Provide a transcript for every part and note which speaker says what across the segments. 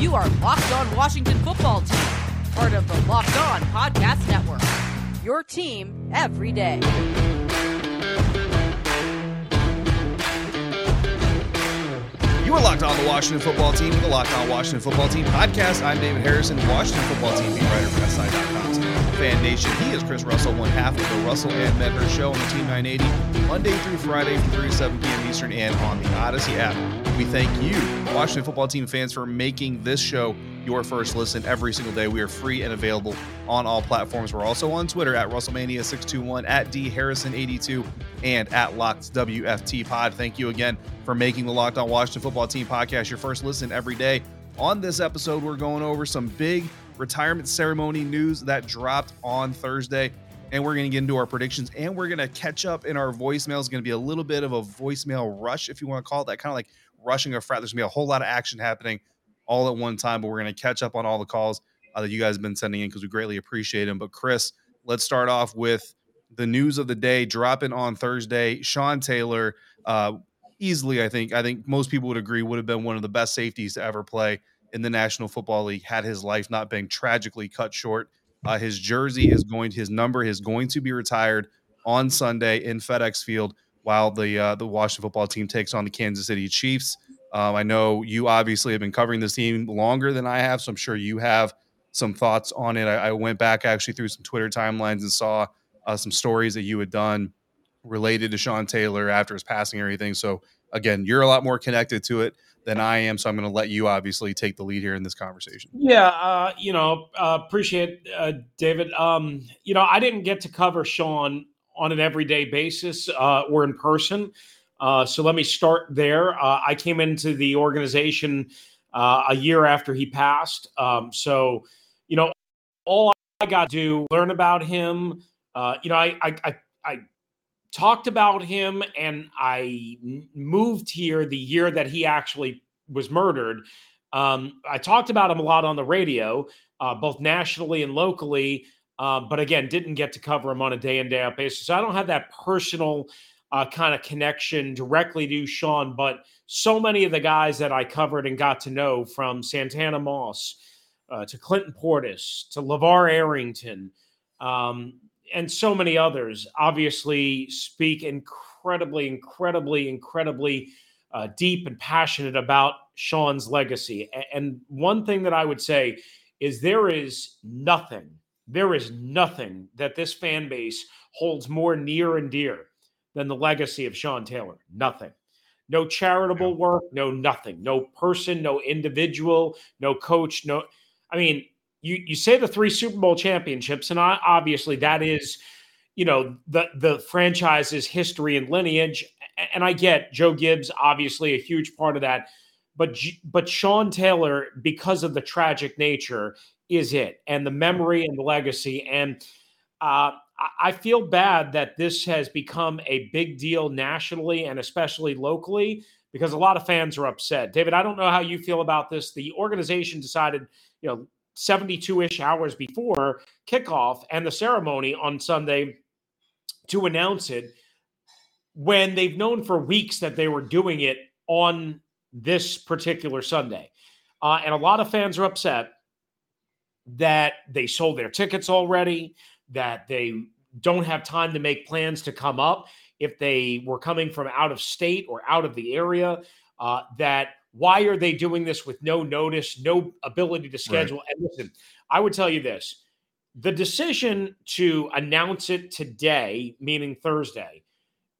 Speaker 1: You are Locked On Washington Football Team, part of the Locked On Podcast Network. Your team every day.
Speaker 2: You are locked on the Washington football team, the Locked On Washington Football Team podcast. I'm David Harrison, Washington football team beat writer for SI.com. Fan Nation. He is Chris Russell, one half of the Russell and Medhurst show on the Team 980, Monday through Friday from 3 to 7 p.m. Eastern and on the Audacy app. We thank you, Washington football team fans, for making this show your first listen every single day. We are free and available on all platforms. We're also on Twitter at Russellmania621, at DHarrison82, and at LockedWFT Pod. Thank you again for making the Locked On Washington Football Team podcast your first listen every day. On this episode, we're going over some big retirement ceremony news that dropped on Thursday. And we're going to get into our predictions and we're going to catch up in our voicemails. Going to be a little bit of a voicemail rush, if you want to call it that, kind of like rushing a frat. There's going to be a whole lot of action happening all at one time, but we're going to catch up on all the calls uh, that you guys have been sending in because we greatly appreciate them. But Chris, let's start off with the news of the day dropping on Thursday. Sean Taylor, uh, easily, I think, I think most people would agree, would have been one of the best safeties to ever play in the National Football League had his life not been tragically cut short. Uh, his jersey is going, his number is going to be retired on Sunday in FedEx Field while the uh, the Washington Football Team takes on the Kansas City Chiefs. Um, I know you obviously have been covering this team longer than I have, so I'm sure you have some thoughts on it. I, I went back actually through some Twitter timelines and saw uh, some stories that you had done related to Sean Taylor after his passing or anything. So again, you're a lot more connected to it than I am. So I'm going to let you obviously take the lead here in this conversation.
Speaker 3: Yeah, uh, you know, uh, appreciate uh, David. Um, you know, I didn't get to cover Sean on an everyday basis uh, or in person. Uh, so let me start there. Uh, I came into the organization a year after he passed. Um, so, you know, all I got to do learn about him. you know, I, I, I, I talked about him and I moved here the year that he actually was murdered. Um, I talked about him a lot on the radio, uh, both nationally and locally, uh, but again, didn't get to cover him on a day in, day out basis. So I don't have that personal uh, kind of connection directly to Sean, but so many of the guys that I covered and got to know from Santana Moss uh, to Clinton Portis to LaVar Arrington. Um, and so many others obviously speak incredibly, incredibly, incredibly uh, deep and passionate about Sean's legacy. And one thing that I would say is there is nothing, there is nothing that this fan base holds more near and dear than the legacy of Sean Taylor. Nothing. No charitable work, no nothing. No person, no individual, no coach, no. I mean, you you say the three Super Bowl championships, and obviously that is, you know, the the franchise's history and lineage. And I get Joe Gibbs, obviously a huge part of that, but but Sean Taylor, because of the tragic nature, is it, and the memory and the legacy. And uh, I feel bad that this has become a big deal nationally and especially locally because a lot of fans are upset. David, I don't know how you feel about this. The organization decided, you know, 72 ish hours before kickoff and the ceremony on Sunday to announce it when they've known for weeks that they were doing it on this particular Sunday. Uh, and a lot of fans are upset that they sold their tickets already, that they don't have time to make plans to come up if they were coming from out of state or out of the area, uh, that why are they doing this with no notice, no ability to schedule? Right. And listen, I would tell you this the decision to announce it today, meaning Thursday,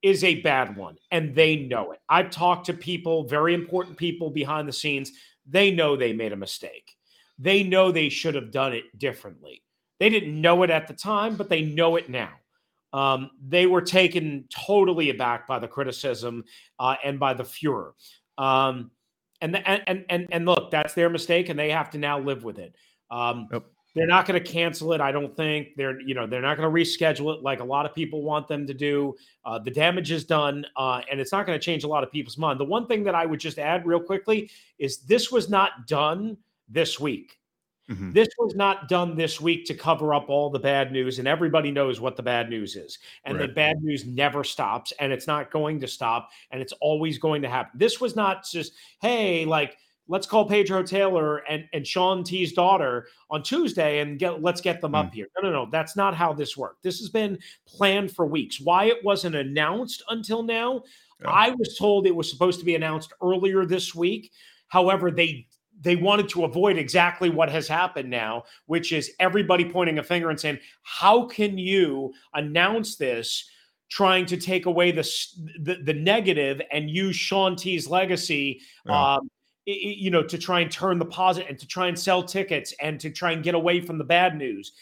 Speaker 3: is a bad one. And they know it. I've talked to people, very important people behind the scenes. They know they made a mistake. They know they should have done it differently. They didn't know it at the time, but they know it now. Um, they were taken totally aback by the criticism uh, and by the furor. Um, and and and and look, that's their mistake, and they have to now live with it. Um,
Speaker 2: Yep.
Speaker 3: They're not going to cancel it. I don't think they're you know they're not going to reschedule it like a lot of people want them to do. Uh, the damage is done, uh, and it's not going to change a lot of people's mind. The one thing that I would just add real quickly is this was not done this week.
Speaker 2: Mhm.
Speaker 3: This was not done this week to cover up all the bad news, and everybody knows what the bad news is. And the bad news never stops, and it's not going to stop, and it's always going to happen. This was not just, hey, like, let's call Pedro Taylor and, and Sean T's daughter on Tuesday and get let's get them up here. No, no, no. That's not how this worked. This has been planned for weeks. Why it wasn't announced until now,
Speaker 2: Yeah.
Speaker 3: I was told it was supposed to be announced earlier this week. However, they they wanted to avoid exactly what has happened now, which is everybody pointing a finger and saying, "How can you announce this?" Trying to take away the the, the negative and use Sean T's legacy,
Speaker 2: Yeah.
Speaker 3: um, you know, to try and turn the positive and to try and sell tickets and to try and get away from the bad news.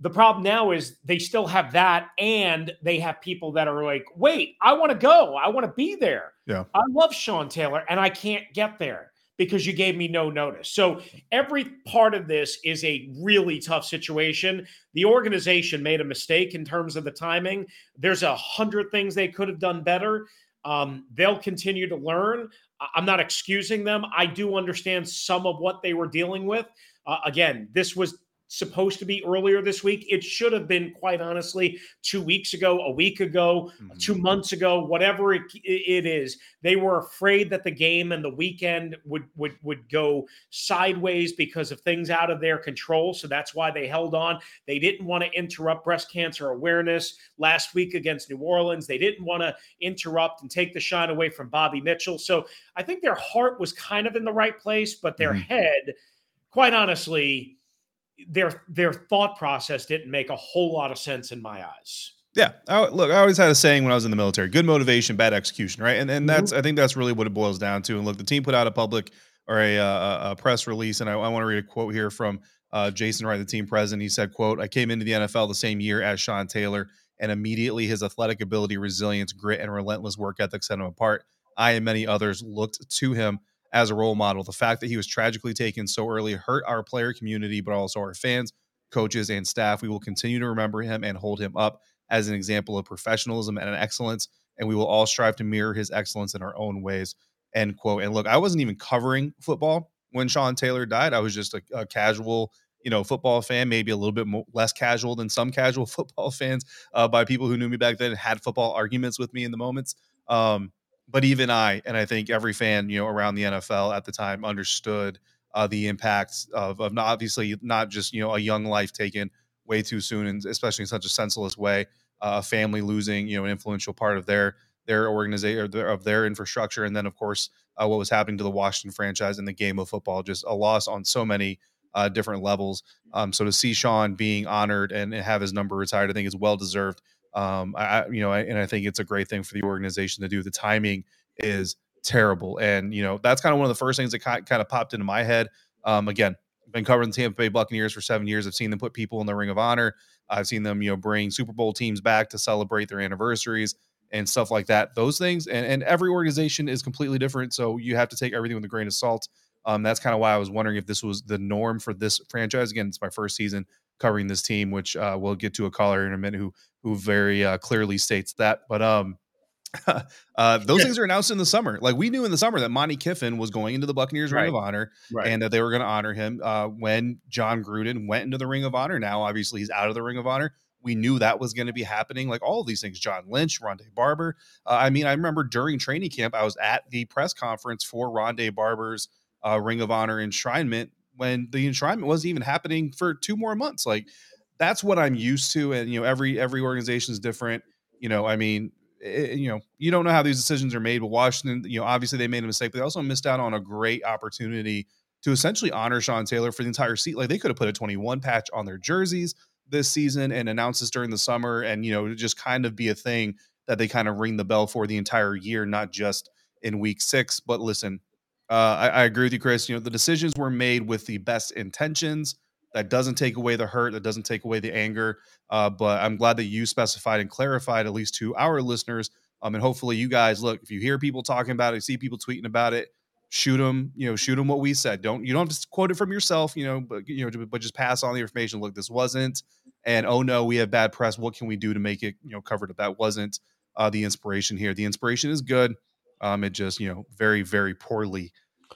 Speaker 3: The problem now is they still have that, and they have people that are like, "Wait, I want to go. I want to be there.
Speaker 2: Yeah.
Speaker 3: I love Sean Taylor, and I can't get there." Because you gave me no notice. So every part of this is a really tough situation. The organization made a mistake in terms of the timing. There's a hundred things they could have done better. Um, they'll continue to learn. I'm not excusing them. I do understand some of what they were dealing with. Uh, again, this was supposed to be earlier this week. It should have been, quite honestly, two weeks ago, a week ago,
Speaker 2: Mhm.
Speaker 3: two months ago, whatever it, it is. They were afraid that the game and the weekend would would would go sideways because of things out of their control. So that's why they held on. They didn't want to interrupt breast cancer awareness last week against New Orleans. They didn't want to interrupt and take the shine away from Bobby Mitchell. So I think their heart was kind of in the right place, but their
Speaker 2: Mhm.
Speaker 3: head, quite honestly, their their thought process didn't make a whole lot of sense in my eyes.
Speaker 2: Yeah. I, look, I always had a saying when I was in the military: good motivation, bad execution. Right. And and that's I think that's really what it boils down to. And look, the team put out a public or a, uh, a press release, and I, I want to read a quote here from uh, Jason Wright, the team president. He said, "quote I came into the NFL the same year as Sean Taylor, and immediately his athletic ability, resilience, grit, and relentless work ethic set him apart. I and many others looked to him." As a role model, the fact that he was tragically taken so early hurt our player community, but also our fans, coaches, and staff. We will continue to remember him and hold him up as an example of professionalism and excellence, and we will all strive to mirror his excellence in our own ways. End quote. And look, I wasn't even covering football when Sean Taylor died. I was just a, a casual, you know, football fan, maybe a little bit more, less casual than some casual football fans uh, by people who knew me back then had football arguments with me in the moments. Um, but even I, and I think every fan, you know, around the NFL at the time understood uh, the impact of, of not obviously not just, you know, a young life taken way too soon, and especially in such a senseless way, uh, a family losing, you know, an influential part of their their organization or their, of their infrastructure, and then of course uh, what was happening to the Washington franchise in the game of football, just a loss on so many uh, different levels. Um, so to see Sean being honored and have his number retired, I think is well deserved. Um, I, you know, I, and I think it's a great thing for the organization to do. The timing is terrible, and you know that's kind of one of the first things that kind of popped into my head. Um, again, I've been covering the Tampa Bay Buccaneers for seven years. I've seen them put people in the Ring of Honor. I've seen them, you know, bring Super Bowl teams back to celebrate their anniversaries and stuff like that. Those things, and, and every organization is completely different, so you have to take everything with a grain of salt. Um, that's kind of why I was wondering if this was the norm for this franchise. Again, it's my first season covering this team, which uh, we'll get to a caller in a minute who who very uh, clearly states that. But um, uh, those
Speaker 3: Yeah.
Speaker 2: things are announced in the summer. Like we knew in the summer that Monte Kiffin was going into the Buccaneers Ring of Honor and that they were going to honor him uh, when Jon Gruden went into the Ring of Honor. Now, obviously, he's out of the Ring of Honor. We knew that was going to be happening. Like all of these things, John Lynch, Rondé Barber. Uh, I mean, I remember during training camp, I was at the press conference for Rondé Barber's uh, Ring of Honor enshrinement when the enshrinement wasn't even happening for two more months. Like that's what I'm used to, and you know, every every organization is different. You know, I mean, it, you know, you don't know how these decisions are made. But Washington, you know, obviously they made a mistake, but they also missed out on a great opportunity to essentially honor Sean Taylor for the entire seat. Like they could have put a 21 patch on their jerseys this season and announce this during the summer, and you know, just kind of be a thing that they kind of ring the bell for the entire year, not just in week six. But listen, I, I agree with you, Chris. You know, the decisions were made with the best intentions. That doesn't take away the hurt. That doesn't take away the anger. Uh, but I'm glad that you specified and clarified, at least to our listeners. Um, and hopefully, you guys look. If you hear people talking about it, see people tweeting about it, shoot them, you know, shoot them what we said. Don't you don't have to quote it from yourself, you know, but you know, but just pass on the information. Look, this wasn't, and oh no, we have bad press. What can we do to make it, you know, covered up? That wasn't uh, the inspiration here. The inspiration is good. Um, it just, you know, very, very poorly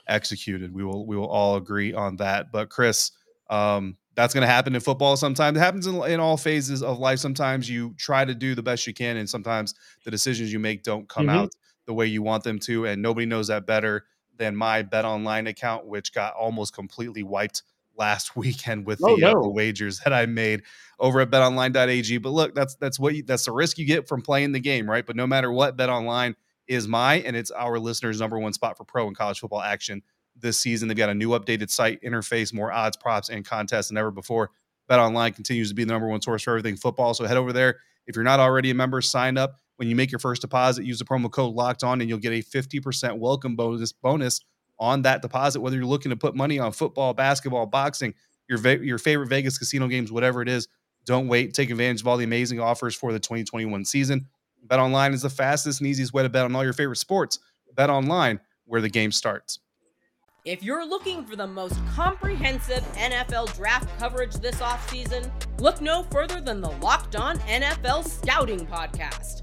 Speaker 2: executed. We will, we will all agree on that. But Chris, um, that's going to happen in football sometimes. It happens in, in, all phases of life. Sometimes you try to do the best you can, and sometimes the decisions you make don't come mm-hmm. out the way you want them to. And nobody knows that better than my Bet Online account, which got almost completely wiped last weekend with oh, the, no. uh, the, wagers that I made over at betonline.ag. But look, that's that's what you, that's the risk you get from playing the game, right? But no matter what, Bet Online is my and it's our listeners' number one spot for pro and college football action this season. They've got a new updated site interface, more odds, props, and contests than ever before. Bet Online continues to be the number one source for everything football. So head over there. If you're not already a member, sign up. When you make your first deposit, use the promo code locked on and you'll get a 50% welcome bonus bonus on that deposit, whether you're looking to put money on football, basketball, boxing, your, your favorite Vegas casino games, whatever it is. Don't wait. Take advantage of all the amazing offers for the 2021 season. Bet online is the fastest and easiest way to bet on all your favorite sports. Bet online, where the game starts.
Speaker 1: If you're looking for the most comprehensive NFL draft coverage this offseason, look no further than the Locked On NFL Scouting Podcast.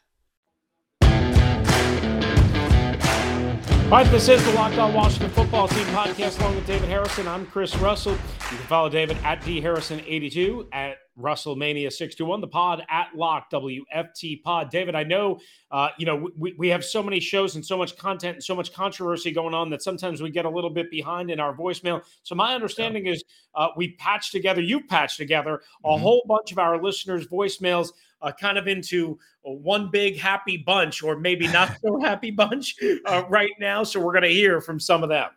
Speaker 3: All right, this is the Locked On Washington Football Team podcast along with David Harrison. I'm Chris Russell. You can follow David at dharrison82 at Russellmania621, the pod at Lock WFT Pod. David, I know, uh, you know, we, we have so many shows and so much content and so much controversy going on that sometimes we get a little bit behind in our voicemail. So my understanding yeah. is uh, we patched together, you patched together a mm-hmm. whole bunch of our listeners' voicemails. Uh, kind of into one big happy bunch, or maybe not so happy bunch uh, right now. So we're going to hear from some of them.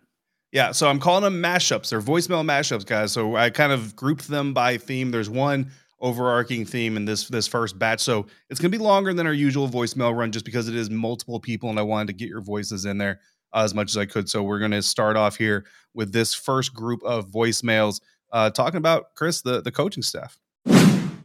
Speaker 2: Yeah, so I'm calling them mashups. They're voicemail mashups, guys. So I kind of grouped them by theme. There's one overarching theme in this this first batch. So it's going to be longer than our usual voicemail run just because it is multiple people and I wanted to get your voices in there uh, as much as I could. So we're going to start off here with this first group of voicemails uh, talking about Chris the the coaching staff.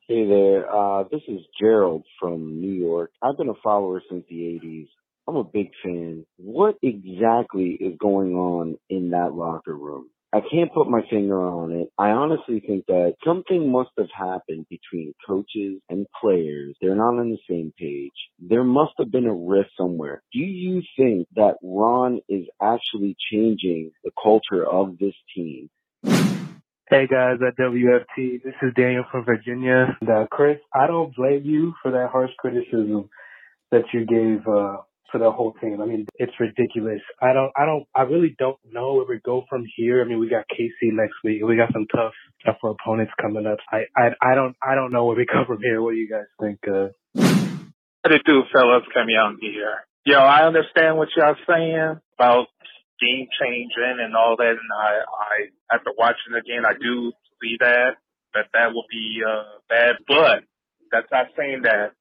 Speaker 4: Hey there, uh, this is Gerald from New York. I've been a follower since the 80s. I'm a big fan. What exactly is going on in that locker room? I can't put my finger on it. I honestly think that something must have happened between coaches and players. They're not on the same page. There must have been a rift somewhere. Do you think that Ron is actually changing the culture of this team?
Speaker 5: Hey guys at WFT, this is Daniel from Virginia. And, uh, Chris, I don't blame you for that harsh criticism that you gave uh, for the whole team. I mean, it's ridiculous. I don't, I don't, I really don't know where we go from here. I mean, we got KC next week. We got some tough, tough opponents coming up. I, I, I don't, I don't know where we go from here. What do you guys think? Uh,
Speaker 6: how to do, fellas? Come on here. Yo, I understand what y'all saying about game changing and all that, and I, I after watching the game, I do see that that that will be uh, bad, but that's not saying that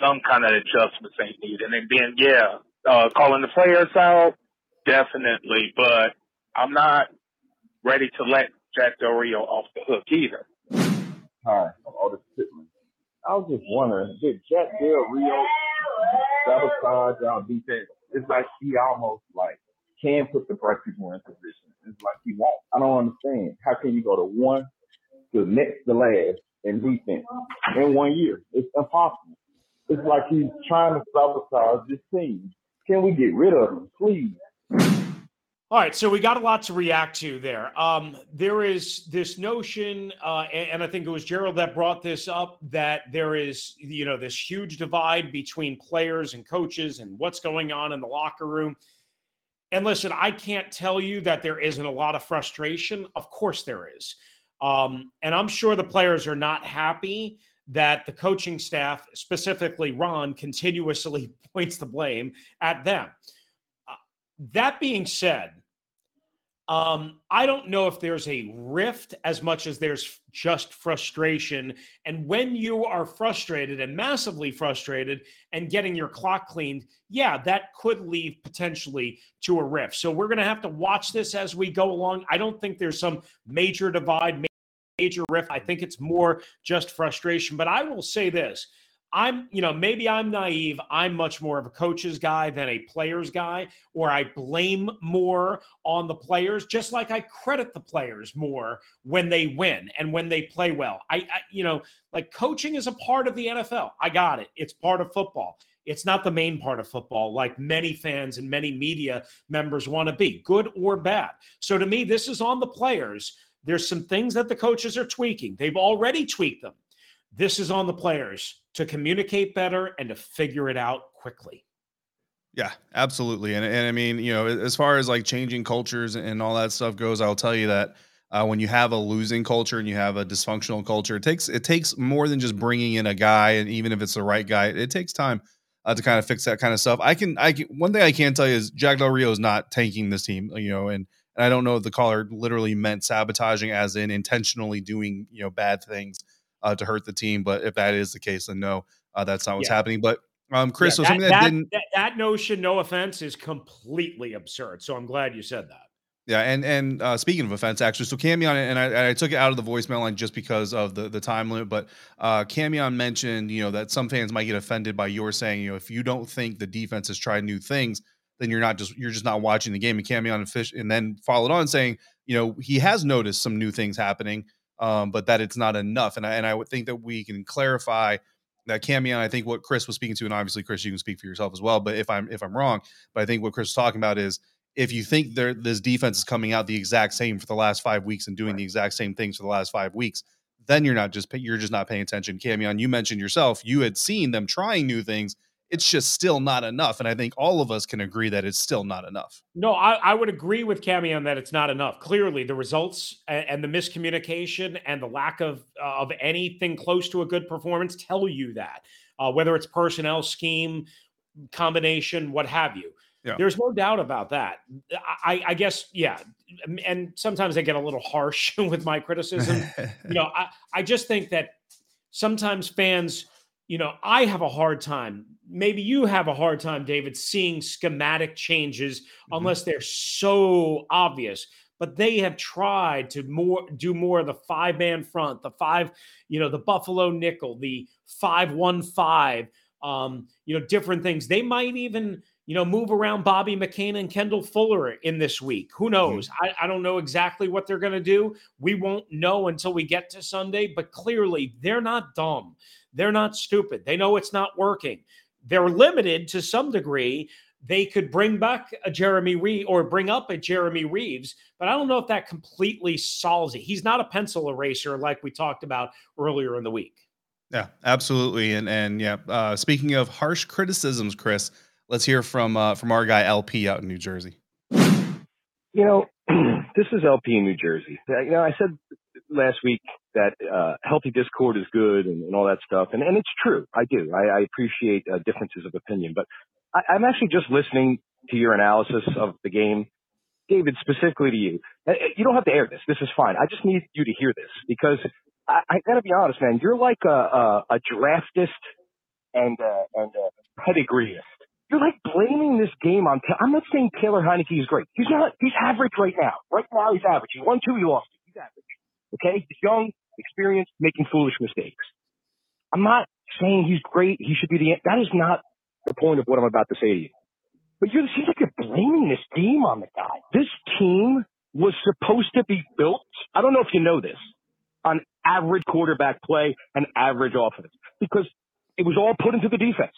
Speaker 6: some kind of adjustments they need. And then yeah, uh, calling the players out, definitely. But I'm not ready to let Jack Del Rio off the hook either.
Speaker 7: Hi, I'm Otis Pittman. I was just wondering, did Jack Del Rio sabotage our defense? It's like he almost like can put the right people in position. It's like he won't. I don't understand. How can you go to one to next to last in defense in one year? It's impossible. It's like he's trying to sabotage this team. Can we get rid of him, please?
Speaker 3: All right, so we got a lot to react to there. Um, there is this notion, uh, and, and, I think it was Gerald that brought this up, that there is, you know, this huge divide between players and coaches and what's going on in the locker room. And listen, I can't tell you that there isn't a lot of frustration. Of course, there is. Um, and I'm sure the players are not happy that the coaching staff, specifically Ron, continuously points the blame at them. Uh, that being said, Um, I don't know if there's a rift as much as there's just frustration. And when you are frustrated and massively frustrated and getting your clock cleaned, yeah, that could lead potentially to a rift. So we're going to have to watch this as we go along. I don't think there's some major divide, major rift. I think it's more just frustration. But I will say this I'm, you know, maybe I'm naive. I'm much more of a coach's guy than a player's guy, or I blame more on the players, just like I credit the players more when they win and when they play well. I, I you know, like coaching is a part of the NFL. I got it. It's part of football. It's not the main part of football, like many fans and many media members want to be, good or bad. So to me, this is on the players. There's some things that the coaches are tweaking. They've already tweaked them. This is on the players to communicate better and to figure it out quickly.
Speaker 2: Yeah, absolutely. And and I mean, you know, as far as like changing cultures and all that stuff goes, I'll tell you that uh, when you have a losing culture and you have a dysfunctional culture, it takes it takes more than just bringing in a guy, and even if it's the right guy, it takes time uh, to kind of fix that kind of stuff. I can I can, one thing I can tell you is Jack Del Rio is not tanking this team, you know, and and I don't know if the caller literally meant sabotaging as in intentionally doing you know bad things uh, to hurt the team. But if that is the case, then no, uh, that's not what's yeah. happening. But um, Chris, yeah,
Speaker 3: so
Speaker 2: that, something that,
Speaker 3: that,
Speaker 2: didn't
Speaker 3: that, that, notion, no offense, is completely absurd. So I'm glad you said that.
Speaker 2: Yeah, and and uh, speaking of offense, actually, so Camion and I, I took it out of the voicemail line just because of the the time limit. But uh, Camion mentioned, you know, that some fans might get offended by your saying, you know, if you don't think the defense has tried new things, then you're not just you're just not watching the game. And Camion and Fish, and then followed on saying, you know, he has noticed some new things happening um, but that it's not enough. And I, and I would think that we can clarify that Camion, I think what Chris was speaking to, and obviously Chris, you can speak for yourself as well. But if I'm if I'm wrong, but I think what Chris is talking about is if you think there this defense is coming out the exact same for the last five weeks and doing right. the exact same things for the last five weeks, then you're not just you're just not paying attention. Camion, you mentioned yourself, you had seen them trying new things it's just still not enough. And I think all of us can agree that it's still not enough.
Speaker 3: No, I, I would agree with Camion that it's not enough. Clearly, the results and, and the miscommunication and the lack of uh, of anything close to a good performance tell you that. Uh, whether it's personnel, scheme, combination, what have you. Yeah. There's no doubt about that. I, I, guess, yeah. And sometimes I get a little harsh with my criticism. you know, I, I just think that sometimes fans you know, I have a hard time. Maybe you have a hard time, David, seeing schematic changes mm-hmm. unless they're so obvious. But they have tried to more do more of the five man front, the five, you know, the Buffalo nickel, the five one five, um, you know, different things. They might even you know, move around Bobby McCain and Kendall Fuller in this week. Who mm-hmm. knows? Mm-hmm. I, I, don't know exactly what they're going to do. We won't know until we get to Sunday, but clearly they're not dumb. They're not stupid. They know it's not working. They're limited to some degree. They could bring back a Jeremy Reed or bring up a Jeremy Reaves, but I don't know if that completely solves it. He's not a pencil eraser like we talked about earlier in the week.
Speaker 2: Yeah, absolutely. And and yeah, uh, speaking of harsh criticisms, Chris, let's hear from uh, from our guy LP out in New Jersey.
Speaker 8: You know, this is LP in New Jersey. You know, I said last week that uh, healthy discord is good and, and all that stuff, and, and it's true. I do. I, I appreciate uh, differences of opinion, but I, I'm actually just listening to your analysis of the game, David, specifically to you. Uh, uh, you don't have to air this. This is fine. I just need you to hear this because I, I got to be honest, man. You're like a, a, a draftist and uh, and a pedigreeist. You're like blaming this game on. I'm not saying Taylor Heinicke is great. He's not. He's average right now. Right now, he's average. He won two. He lost. He's average. Okay, he's young, experienced, making foolish mistakes. I'm not saying he's great. He should be the. That is not the point of what I'm about to say to you. But you're, it seems like you're blaming this team on the guy. This team was supposed to be built. I don't know if you know this on average quarterback play and average offense because it was all put into the defense.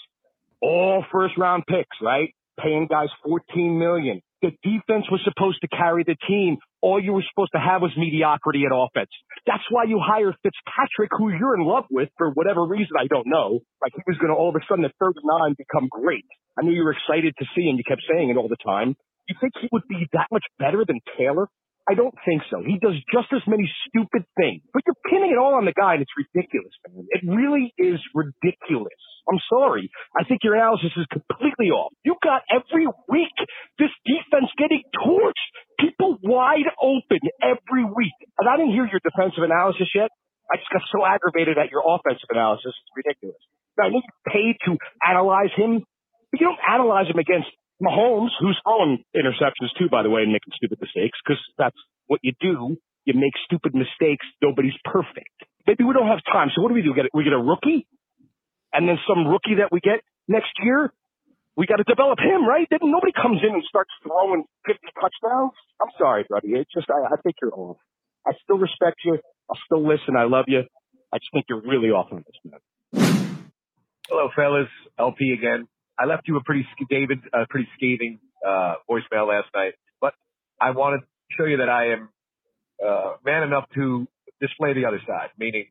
Speaker 8: All first round picks, right? Paying guys 14 million. The defense was supposed to carry the team all you were supposed to have was mediocrity at offense. That's why you hire Fitzpatrick, who you're in love with for whatever reason, I don't know. Like he was going to all of a sudden at 39 become great. I knew you were excited to see and you kept saying it all the time. You think he would be that much better than Taylor? I don't think so. He does just as many stupid things, but you're pinning it all on the guy and it's ridiculous, man. It really is ridiculous. I'm sorry. I think your analysis is completely off. You got every week this defense getting torched. People wide open every week. And I didn't hear your defensive analysis yet. I just got so aggravated at your offensive analysis. It's ridiculous. Now, you paid to analyze him, but you don't analyze him against Mahomes, who's throwing interceptions too, by the way, and making stupid mistakes, because that's what you do. You make stupid mistakes. Nobody's perfect. Maybe we don't have time. So what do we do? Get we get a rookie, and then some rookie that we get next year. We got to develop him, right? Then nobody comes in and starts throwing 50 touchdowns. I'm sorry, buddy. It's just I, I think you're off. I still respect you. I'll still listen. I love you. I just think you're really off on this, man.
Speaker 9: Hello, fellas. LP again. I left you a pretty, David, a pretty scathing, uh, voicemail last night, but I want to show you that I am, uh, man enough to display the other side, meaning,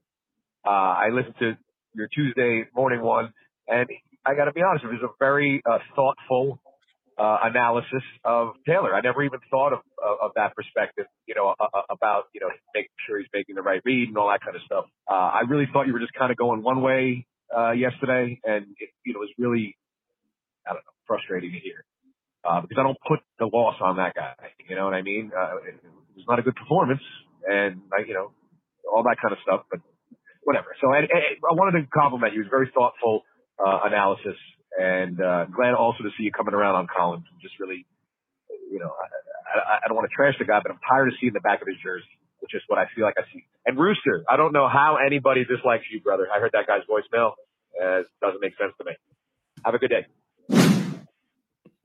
Speaker 9: uh, I listened to your Tuesday morning one and I got to be honest, it was a very, uh, thoughtful, uh, analysis of Taylor. I never even thought of, of, of that perspective, you know, uh, about, you know, making sure he's making the right read and all that kind of stuff. Uh, I really thought you were just kind of going one way, uh, yesterday and it, you know, it was really, I don't know, frustrating to hear. Uh, because I don't put the loss on that guy. You know what I mean? Uh, it, it was not a good performance and like, you know, all that kind of stuff, but whatever. So I, I wanted to compliment you. It was very thoughtful, uh, analysis and, uh, glad also to see you coming around on Collins. Just really, you know, I, I, I don't want to trash the guy, but I'm tired of seeing the back of his jersey, which is what I feel like I see. And Rooster, I don't know how anybody dislikes you, brother. I heard that guy's voicemail. Uh, doesn't make sense to me. Have a good day.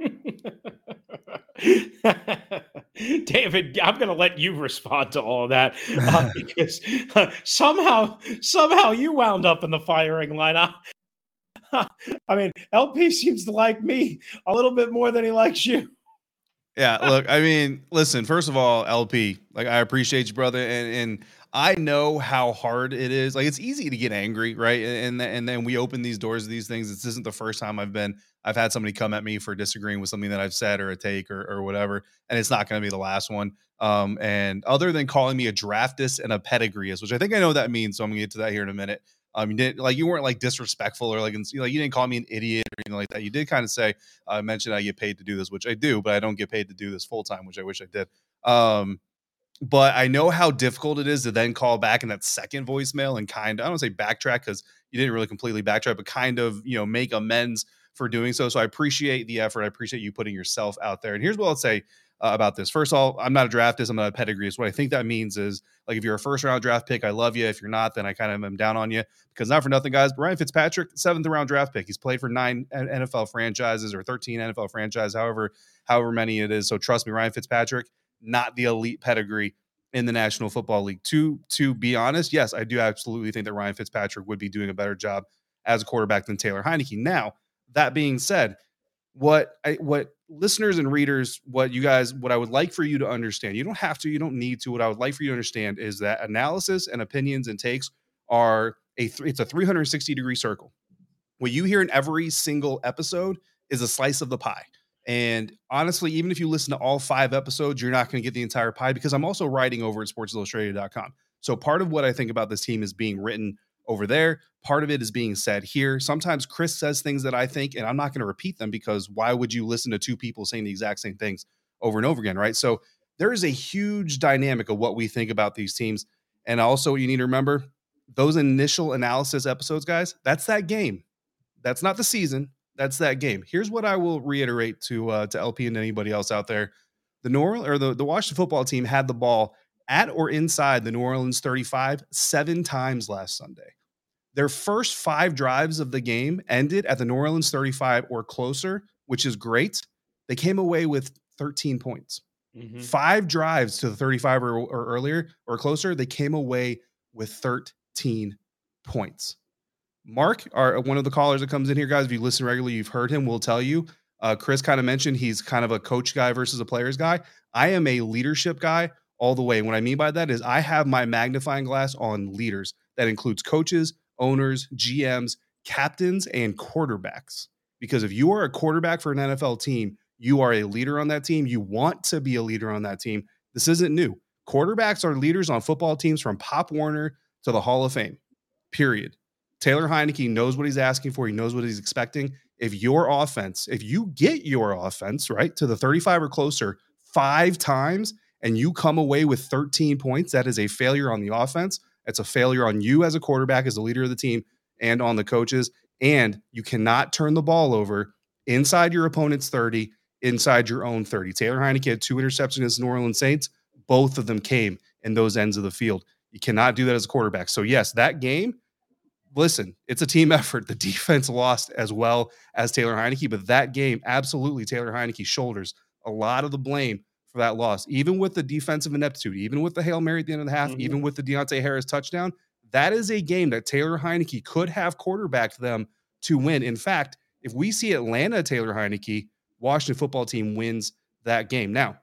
Speaker 3: David, I'm going to let you respond to all of that uh, because uh, somehow, somehow you wound up in the firing line. I, I mean, LP seems to like me a little bit more than he likes you.
Speaker 2: Yeah, look, I mean, listen, first of all, LP, like I appreciate you, brother, and and I know how hard it is. Like it's easy to get angry, right? And and then we open these doors to these things. This isn't the first time I've been I've had somebody come at me for disagreeing with something that I've said or a take or, or whatever, and it's not going to be the last one. Um, and other than calling me a draftist and a pedigreeist, which I think I know what that means, so I'm gonna get to that here in a minute. Um, you didn't like you weren't like disrespectful or like you like you didn't call me an idiot or anything like that. You did kind of say I uh, mentioned I get paid to do this, which I do, but I don't get paid to do this full time, which I wish I did. Um, but I know how difficult it is to then call back in that second voicemail and kind of I don't say backtrack because you didn't really completely backtrack, but kind of you know make amends for doing so. So I appreciate the effort. I appreciate you putting yourself out there. And here's what I'll say uh, about this. First of all, I'm not a draftist. I'm not a pedigree. So what I think that means is like if you're a first round draft pick, I love you. If you're not, then I kind of am down on you because not for nothing, guys. But Ryan Fitzpatrick, seventh round draft pick. He's played for nine NFL franchises or 13 NFL franchises, however, however many it is. So trust me, Ryan Fitzpatrick, not the elite pedigree in the National Football League. To to be honest, yes, I do absolutely think that Ryan Fitzpatrick would be doing a better job as a quarterback than Taylor Heinicke. Now, that being said, what I, what listeners and readers, what you guys, what I would like for you to understand, you don't have to, you don't need to. What I would like for you to understand is that analysis and opinions and takes are a th- it's a 360 degree circle. What you hear in every single episode is a slice of the pie. And honestly, even if you listen to all five episodes, you're not going to get the entire pie because I'm also writing over at sportsillustrated.com. So part of what I think about this team is being written over there. Part of it is being said here. Sometimes Chris says things that I think, and I'm not going to repeat them because why would you listen to two people saying the exact same things over and over again, right? So there is a huge dynamic of what we think about these teams. And also, you need to remember those initial analysis episodes, guys, that's that game. That's not the season. That's that game. Here's what I will reiterate to uh, to LP and anybody else out there: the New Orleans or the, the Washington football team had the ball at or inside the New Orleans 35 seven times last Sunday. Their first five drives of the game ended at the New Orleans 35 or closer, which is great. They came away with 13 points. Mm-hmm. Five drives to the 35 or, or earlier or closer, they came away with 13 points. Mark, our one of the callers that comes in here, guys. If you listen regularly, you've heard him. We'll tell you. Uh, Chris kind of mentioned he's kind of a coach guy versus a players guy. I am a leadership guy all the way. And what I mean by that is I have my magnifying glass on leaders. That includes coaches, owners, GMs, captains, and quarterbacks. Because if you are a quarterback for an NFL team, you are a leader on that team. You want to be a leader on that team. This isn't new. Quarterbacks are leaders on football teams from Pop Warner to the Hall of Fame, period. Taylor Heinicke knows what he's asking for. He knows what he's expecting. If your offense, if you get your offense, right, to the 35 or closer five times and you come away with 13 points, that is a failure on the offense. It's a failure on you as a quarterback, as a leader of the team, and on the coaches. And you cannot turn the ball over inside your opponent's 30, inside your own 30. Taylor Heinicke had two interceptions against the New Orleans Saints. Both of them came in those ends of the field. You cannot do that as a quarterback. So, yes, that game, listen, it's a team effort. The defense lost as well as Taylor Heinicke, but that game, absolutely, Taylor Heinicke shoulders a lot of the blame for that loss, even with the defensive ineptitude, even with the Hail Mary at the end of the half, mm-hmm. even with the Deonte Harris touchdown. That is a game that Taylor Heinicke could have quarterbacked them to win. In fact, if we see Atlanta Taylor Heinicke, Washington football team wins that game. Now,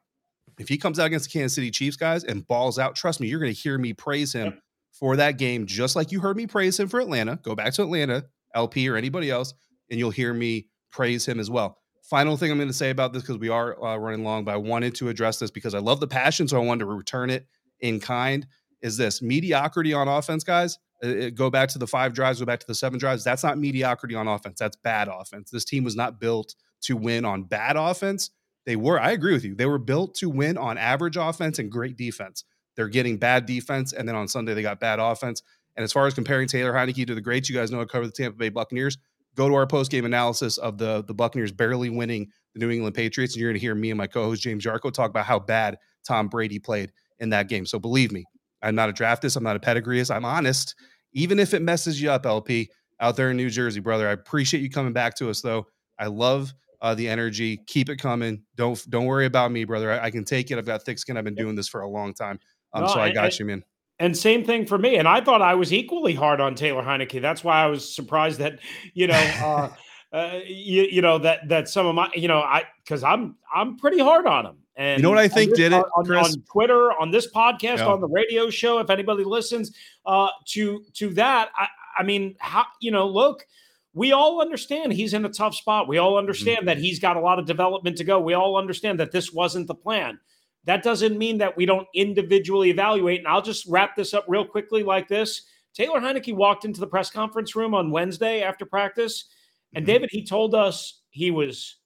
Speaker 2: if he comes out against the Kansas City Chiefs guys and balls out, trust me, you're going to hear me praise him yep. For that game, just like you heard me praise him for Atlanta. Go back to Atlanta, LP or anybody else, and you'll hear me praise him as well. Final thing I'm going to say about this because we are uh, running long, but I wanted to address this because I love the passion, so I wanted to return it in kind. Is this mediocrity on offense, guys? It, go back to the five drives, go back to the seven drives. That's not mediocrity on offense. That's bad offense. This team was not built to win on bad offense. They were, I agree with you. They were built to win on average offense and great defense. They're getting bad defense, and then on Sunday they got bad offense. And as far as comparing Taylor Heinicke to the greats, you guys know I cover the Tampa Bay Buccaneers go to our post game analysis of the the Buccaneers barely winning the New England Patriots, and you're going to hear me and my co-host James Yarcho talk about how bad Tom Brady played in that game. So believe me, I'm not a draftist, I'm not a pedigreeist, I'm honest. Even if it messes you up, LP, out there in New Jersey, brother, I appreciate you coming back to us though. I love uh, the energy. Keep it coming. Don't don't worry about me, brother. I, I, can take it. I've got thick skin. I've been doing this for a long time. Um, no, so I got you, man.
Speaker 3: And same thing for me. And I thought I was equally hard on Taylor Heinicke. That's why I was surprised that, you know, uh, uh, you, you know, that, that some of my, you know, I, cause I'm, I'm pretty hard on him. And
Speaker 2: you know what I think
Speaker 3: this,
Speaker 2: did it
Speaker 3: on, on, Twitter, on this podcast, yeah. on the radio show, if anybody listens uh, to, to that, I, I mean, how, you know, look, we all understand he's in a tough spot. We all mm-hmm. understand mm-hmm. that he's got a lot of development to go. We all understand that this wasn't the plan. That doesn't mean that we don't individually evaluate. And I'll just wrap this up real quickly like this. Taylor Heinicke walked into the press conference room on Wednesday after practice, and mm-hmm. David, he told us he was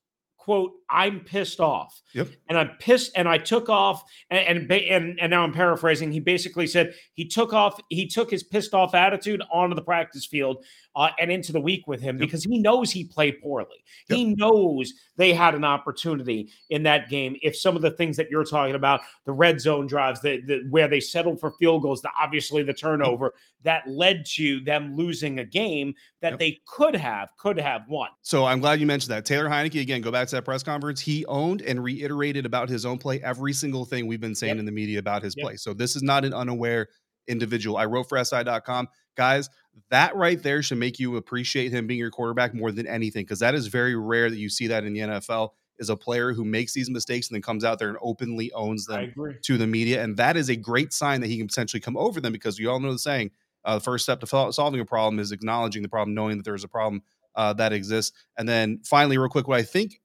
Speaker 3: quote, I'm pissed off.
Speaker 2: Yep.
Speaker 3: And I'm pissed and I took off and, and and and now I'm paraphrasing. He basically said he took off he took his pissed off attitude onto the practice field uh, and into the week with him yep. because he knows he played poorly. Yep. He knows they had an opportunity in that game if some of the things that you're talking about, the red zone drives, the, the where they settled for field goals, the obviously the turnover that led to them losing a game that yep. they could have could have won.
Speaker 2: So I'm glad you mentioned that. Taylor Heinicke again, go back to that press conference. He owned and reiterated about his own play every single thing we've been saying yep. in the media about his yep. play. So this is not an unaware individual. I wrote for SI.com. Guys, that right there should make you appreciate him being your quarterback more than anything because that is very rare that you see that in the NFL is a player who makes these mistakes and then comes out there and openly owns them to the media. And that is a great sign that he can potentially come over them because we all know the saying uh, the first step to solving a problem is acknowledging the problem, knowing that there's a problem uh, that exists. And then finally, real quick, what I think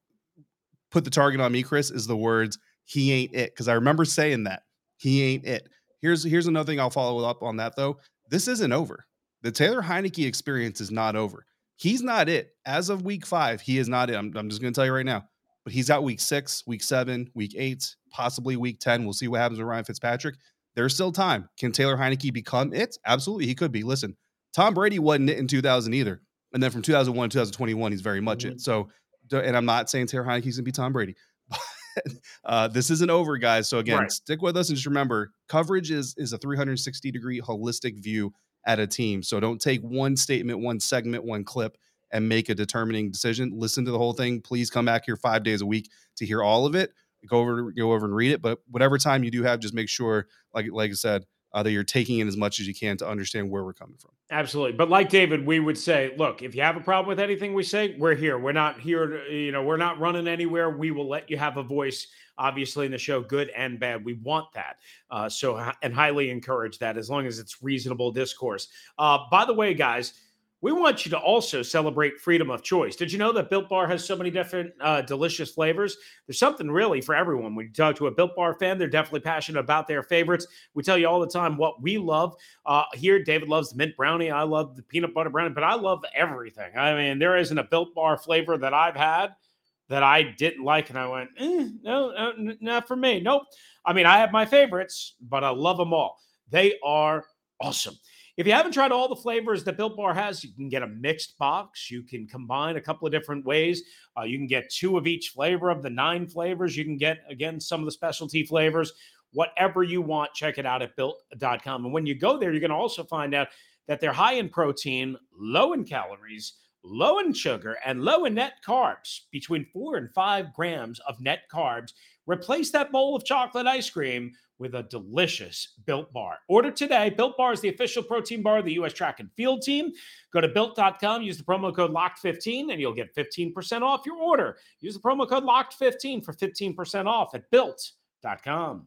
Speaker 2: put the target on me, Chris, is the words "he ain't it" because I remember saying that he ain't it. Here's here's another thing I'll follow up on that though. This isn't over. The Taylor Heinicke experience is not over. He's not it as of week five. He is not it. I'm, I'm just going to tell you right now. But he's got week six, week seven, week eight, possibly week ten. We'll see what happens with Ryan Fitzpatrick. There's still time. Can Taylor Heinicke become it? Absolutely, he could be. Listen, Tom Brady wasn't it in 2000 either, and then from 2001 to 2021, he's very much mm-hmm. it. So and I'm not saying Taylor Heinicke's gonna be Tom Brady. Uh, this isn't over, guys. So again, right. stick with us and just remember, coverage is is a 360 degree holistic view at a team. So don't take one statement, one segment, one clip, and make a determining decision. Listen to the whole thing. Please come back here five days a week to hear all of it. Go over, go over and read it. But whatever time you do have, just make sure, like like I said, uh, that you're taking in as much as you can to understand where we're coming from.
Speaker 3: Absolutely. But like David, we would say, look, if you have a problem with anything we say, we're here. We're not here to, you know, we're not running anywhere. We will let you have a voice, obviously, in the show, good and bad. We want that. Uh, so, and highly encourage that as long as it's reasonable discourse. Uh, by the way, guys, we want you to also celebrate freedom of choice. Did you know that Built Bar has so many different uh, delicious flavors? There's something really for everyone. When you talk to a Built Bar fan, they're definitely passionate about their favorites. We tell you all the time what we love. Uh, here, David loves the mint brownie. I love the peanut butter brownie, but I love everything. I mean, there isn't a Built Bar flavor that I've had that I didn't like, and I went, eh, no, no, not for me. Nope. I mean, I have my favorites, but I love them all. They are awesome. If you haven't tried all the flavors that Built Bar has, you can get a mixed box. You can combine a couple of different ways. Uh, you can get two of each flavor of the nine flavors. You can get, again, some of the specialty flavors. Whatever you want, check it out at built.com. And when you go there, you're going to also find out that they're high in protein, low in calories, low in sugar, and low in net carbs, between four and five grams of net carbs. Replace that bowl of chocolate ice cream with a delicious Built Bar. Order today. Built Bar is the official protein bar of the U.S. track and field team. Go to built.com, use the promo code LOCKED15, and you'll get 15% off your order. Use the promo code LOCKED15 for 15% off at built.com.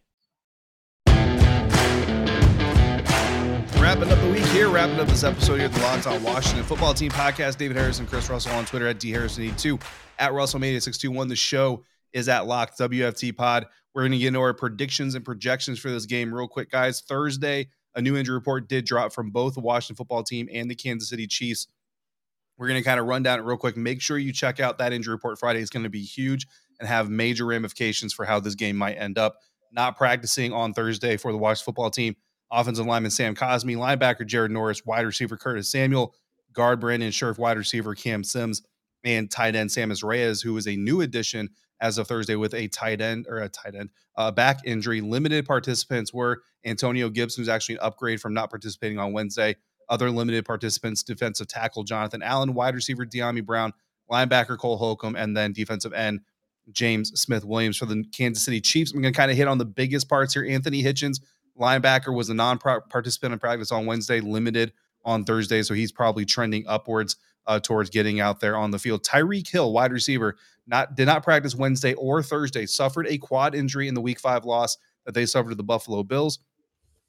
Speaker 2: Wrapping up the week here, wrapping up this episode here of the Locked On Washington Football Team podcast. David Harrison, Chris Russell on Twitter at dharrison82, at RussellMania621. The show is at Locked WFT Pod. We're going to get into our predictions and projections for this game real quick, guys. Thursday, a new injury report did drop from both the Washington Football Team and the Kansas City Chiefs. We're going to kind of run down it real quick. Make sure you check out that injury report Friday. It's going to be huge and have major ramifications for how this game might end up. Not practicing on Thursday for the Washington Football Team offensive lineman Sam Cosmi, linebacker Jared Norris, wide receiver Curtis Samuel, guard Brandon Scherff, wide receiver Cam Sims, and tight end Sammis Reyes, who is a new addition as of Thursday with a tight end or a tight end uh, back injury. Limited participants were Antonio Gibson, who's actually an upgrade from not participating on Wednesday. Other limited participants: defensive tackle Jonathan Allen, wide receiver Dyami Brown, linebacker Cole Holcomb, and then defensive end James Smith Williams for the Kansas City Chiefs. I'm going to kind of hit on the biggest parts here. Anthony Hitchens linebacker was a non-participant in practice on Wednesday, limited on Thursday, so he's probably trending upwards uh, towards getting out there on the field. Tyreek Hill, wide receiver, not did not practice Wednesday or Thursday. Suffered a quad injury in the Week Five loss that they suffered to the Buffalo Bills.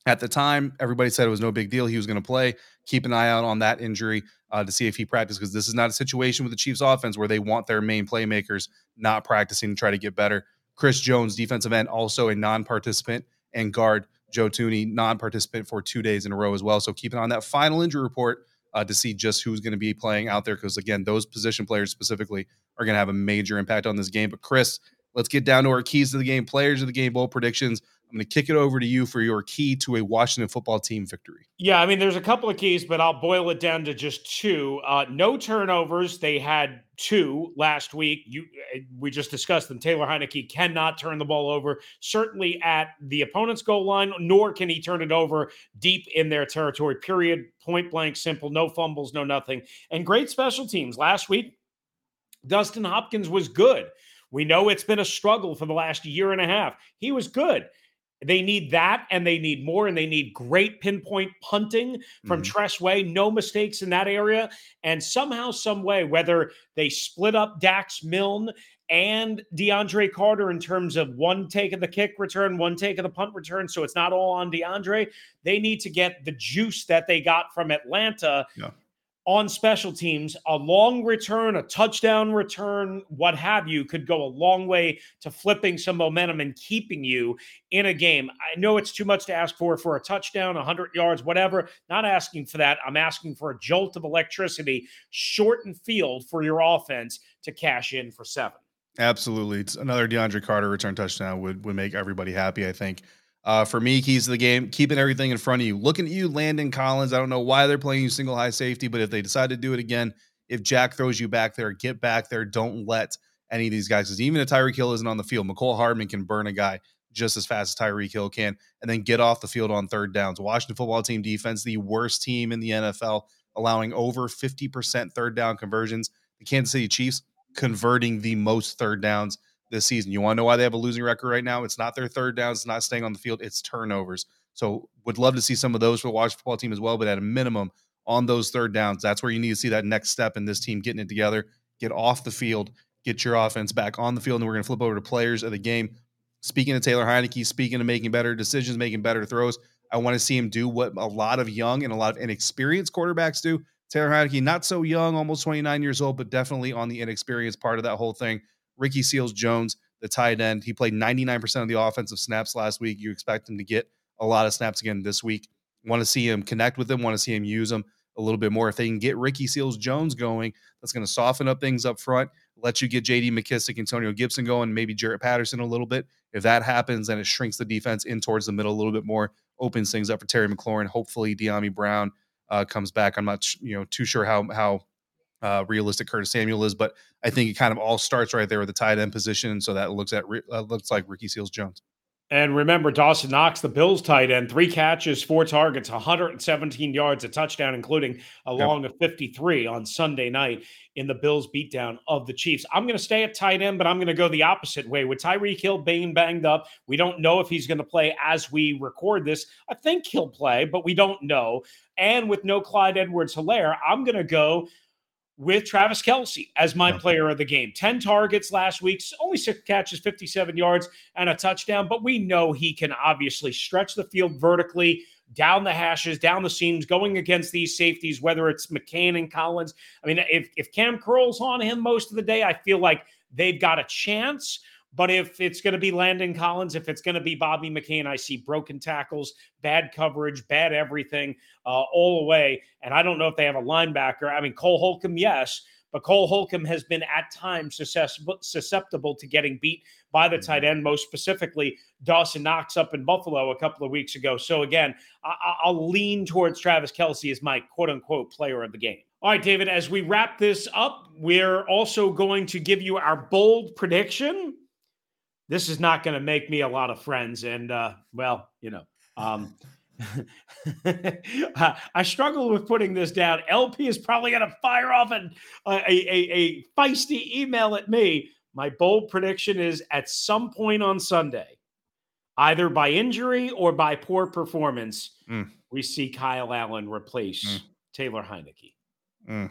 Speaker 2: At the time, everybody said it was no big deal. He was going to play. Keep an eye out on that injury uh, to see if he practiced because this is not a situation with the Chiefs offense where they want their main playmakers not practicing to try to get better. Chris Jones, defensive end, also a non participant, and guard Joe Thuney, non participant for two days in a row as well. So keep an eye on that final injury report uh, to see just who's going to be playing out there because, again, those position players specifically are going to have a major impact on this game. But, Chris, let's get down to our keys to the game, players of the game, bowl predictions. I'm going to kick it over to you for your key to a Washington football team victory.
Speaker 3: Yeah, I mean, there's a couple of keys, but I'll boil it down to just two. Uh, no turnovers. They had two last week. You, eh, we just discussed them. Taylor Heinicke cannot turn the ball over, certainly at the opponent's goal line, nor can he turn it over deep in their territory. Period. Point blank, simple. No fumbles, no nothing. And great special teams last week. Dustin Hopkins was good. We know it's been a struggle for the last year and a half. He was good. They need that and they need more and they need great pinpoint punting from mm-hmm. Tress Way. No mistakes in that area. And somehow, some way, whether they split up Dax Milne and DeAndre Carter in terms of one take of the kick return, one take of the punt return. So it's not all on DeAndre. They need to get the juice that they got from Atlanta yeah on special teams, a long return, a touchdown return, what have you, could go a long way to flipping some momentum and keeping you in a game. I know it's too much to ask for for a touchdown, 100 yards, whatever. Not asking for that. I'm asking for a jolt of electricity, shortened field for your offense to cash in for seven.
Speaker 2: Absolutely. It's another DeAndre Carter return touchdown would would make everybody happy, I think. Uh, for me, keys to the game, keeping everything in front of you. Looking at you, Landon Collins. I don't know why they're playing you single high safety, but if they decide to do it again, if Jack throws you back there, get back there. Don't let any of these guys, because even if Tyreek Hill isn't on the field, Mecole Hardman can burn a guy just as fast as Tyreek Hill can, and then get off the field on third downs. Washington football team defense, the worst team in the NFL, allowing over 50% third down conversions. The Kansas City Chiefs converting the most third downs this season. You want to know why they have a losing record right now? It's not their third downs, it's not staying on the field, it's turnovers. So would love to see some of those for the Washington football team as well, but at a minimum, on those third downs, that's where you need to see that next step in this team getting it together, get off the field, get your offense back on the field. And we're going to flip over to players of the game. Speaking of Taylor Heinicke, speaking of making better decisions, making better throws, I want to see him do what a lot of young and a lot of inexperienced quarterbacks do. Taylor Heinicke, not so young, almost 29 years old, but definitely on the inexperienced part of that whole thing. Ricky Seals Jones, the tight end, he played 99% of the offensive snaps last week. You expect him to get a lot of snaps again this week. Want to see him connect with them, want to see him use them a little bit more. If they can get Ricky Seals Jones going, that's going to soften up things up front, let you get JD McKissic, Antonio Gibson going, maybe Jaret Patterson a little bit. If that happens, then it shrinks the defense in towards the middle a little bit more, opens things up for Terry McLaurin. Hopefully, Dyami Brown uh, comes back. I'm not you know too sure how how uh, realistic Curtis Samuel is, but I think it kind of all starts right there with the tight end position. So that looks at uh, looks like Ricky Seals Jones.
Speaker 3: And remember, Dawson Knox, the Bills tight end, three catches, four targets, 117 yards, a touchdown, including a long of 53 on Sunday night in the Bills beatdown of the Chiefs. I'm going to stay at tight end, but I'm going to go the opposite way. With Tyreek Hill being banged up, we don't know if he's going to play as we record this. I think he'll play, but we don't know. And with no Clyde Edwards Helaire, I'm going to go with Travis Kelce as my player of the game. 10 targets last week, only six catches, 57 yards, and a touchdown. But we know he can obviously stretch the field vertically, down the hashes, down the seams, going against these safeties, whether it's McCain and Collins. I mean, if, if Kam Curl's on him most of the day, I feel like they've got a chance. But if it's going to be Landon Collins, if it's going to be Bobby McCain, I see broken tackles, bad coverage, bad everything uh, all the way. And I don't know if they have a linebacker. I mean, Cole Holcomb, yes, but Cole Holcomb has been at times susceptible to getting beat by the tight end, most specifically Dawson Knox up in Buffalo a couple of weeks ago. So again, I- will lean towards Travis Kelce as my quote unquote player of the game. All right, David, as we wrap this up, we're also going to give you our bold prediction this is not going to make me a lot of friends. And, uh, well, you know, um, I struggle with putting this down. LP is probably going to fire off an, a, a, a feisty email at me. My bold prediction is at some point on Sunday, either by injury or by poor performance, mm. we see Kyle Allen replace mm. Taylor Heinicke.
Speaker 2: Mm.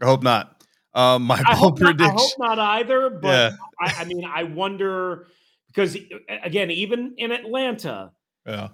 Speaker 2: I hope not. Um, my I bold prediction. Not, I
Speaker 3: hope not either, but yeah. I, I, mean, I wonder because again, even in Atlanta,
Speaker 2: yeah,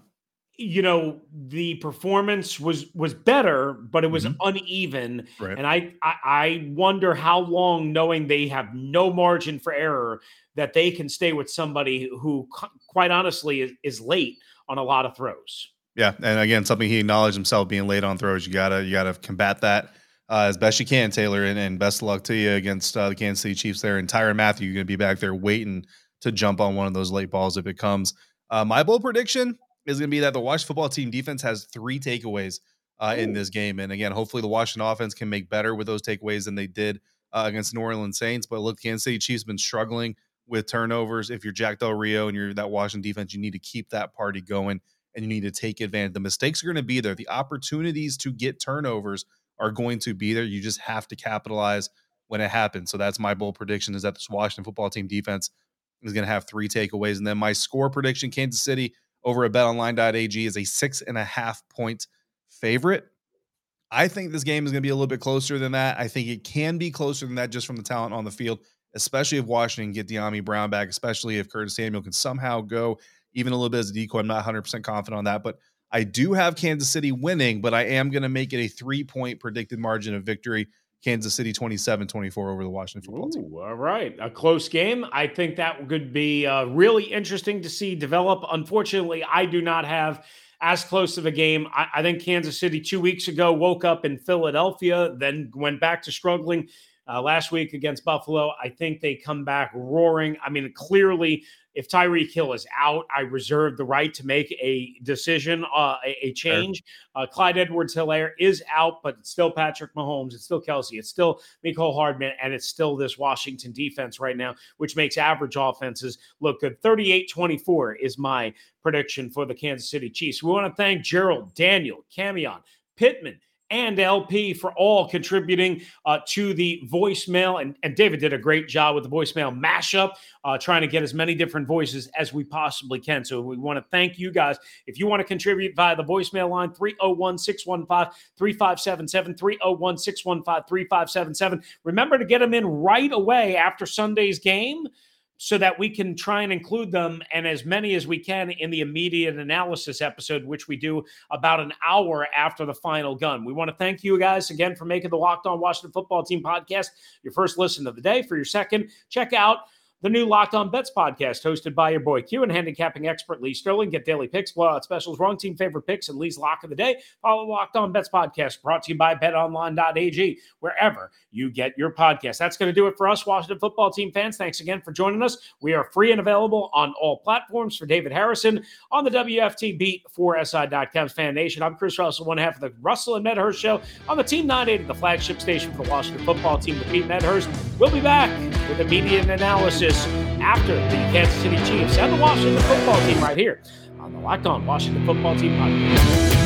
Speaker 3: you know, the performance was was better, but it was mm-hmm. uneven, right. and I, I I wonder how long, knowing they have no margin for error, that they can stay with somebody who, quite honestly, is, is late on a lot of throws.
Speaker 2: Yeah, and again, something he acknowledged himself being late on throws. You gotta you gotta combat that uh, as best you can, Taylor, and, and best of luck to you against uh, the Kansas City Chiefs there. And Tyrann Mathieu, you're going to be back there waiting to jump on one of those late balls if it comes. Uh, my bold prediction is going to be that the Washington football team defense has three takeaways uh, in this game. And again, hopefully the Washington offense can make better with those takeaways than they did uh, against New Orleans Saints. But look, Kansas City Chiefs been struggling with turnovers. If you're Jack Del Rio and you're that Washington defense, you need to keep that party going and you need to take advantage. The mistakes are going to be there. The opportunities to get turnovers are going to be there. You just have to capitalize when it happens. So that's my bold prediction is that this Washington football team defense is going to have three takeaways. And then my score prediction, Kansas City over at betonline.ag is a six and a half point favorite. I think this game is going to be a little bit closer than that. I think it can be closer than that just from the talent on the field, especially if Washington get Dyami Brown back, especially if Curtis Samuel can somehow go even a little bit as a decoy. I'm not 100% confident on that, but I do have Kansas City winning, but I am going to make it a three point predicted margin of victory. Kansas City 27 24 over the Washington football Ooh, team.
Speaker 3: All right. A close game. I think that could be uh, really interesting to see develop. Unfortunately, I do not have as close of a game. I, I, think Kansas City two weeks ago woke up in Philadelphia, then went back to struggling uh, last week against Buffalo. I think they come back roaring. I mean, clearly if Tyreek Hill is out, I reserve the right to make a decision, uh, a, a, change. Uh, Clyde Edwards Helaire is out, but it's still Patrick Mahomes. It's still Kelce. It's still Mecole Hardman. And it's still this Washington defense right now, which makes average offenses look good. 38 24 is my prediction for the Kansas City Chiefs. We want to thank Gerald, Daniel, Camion, Pittman, and LP for all contributing uh, to the voicemail. And, and, David did a great job with the voicemail mashup, uh, trying to get as many different voices as we possibly can. So we want to thank you guys. If you want to contribute via the voicemail line, 301 615 3577, 301 615 3577. Remember to get them in right away after Sunday's game so that we can try and include them and as many as we can in the immediate analysis episode, which we do about an hour after the final gun. We want to thank you guys again for making the Locked On Washington Football Team podcast your first listen of the day. For your second, check out the new Locked On Bets podcast, hosted by your boy Q and handicapping expert Lee Sterling. Get daily picks, blowout specials, wrong team favorite picks, and Lee's lock of the day. Follow Locked On Bets podcast, brought to you by BetOnline.ag, wherever you get your podcast. That's going to do it for us, Washington football team fans. Thanks again for joining us. We are free and available on all platforms. For David Harrison on the WFT beat for SI.com's Fan Nation, I'm Chris Russell, one half of the Russell and Medhurst show on the Team 980, the flagship station for the Washington football team with Pete Medhurst. We'll be back with immediate analysis after the Kansas City Chiefs and the Washington football team right here on the Locked On Washington Football Team podcast.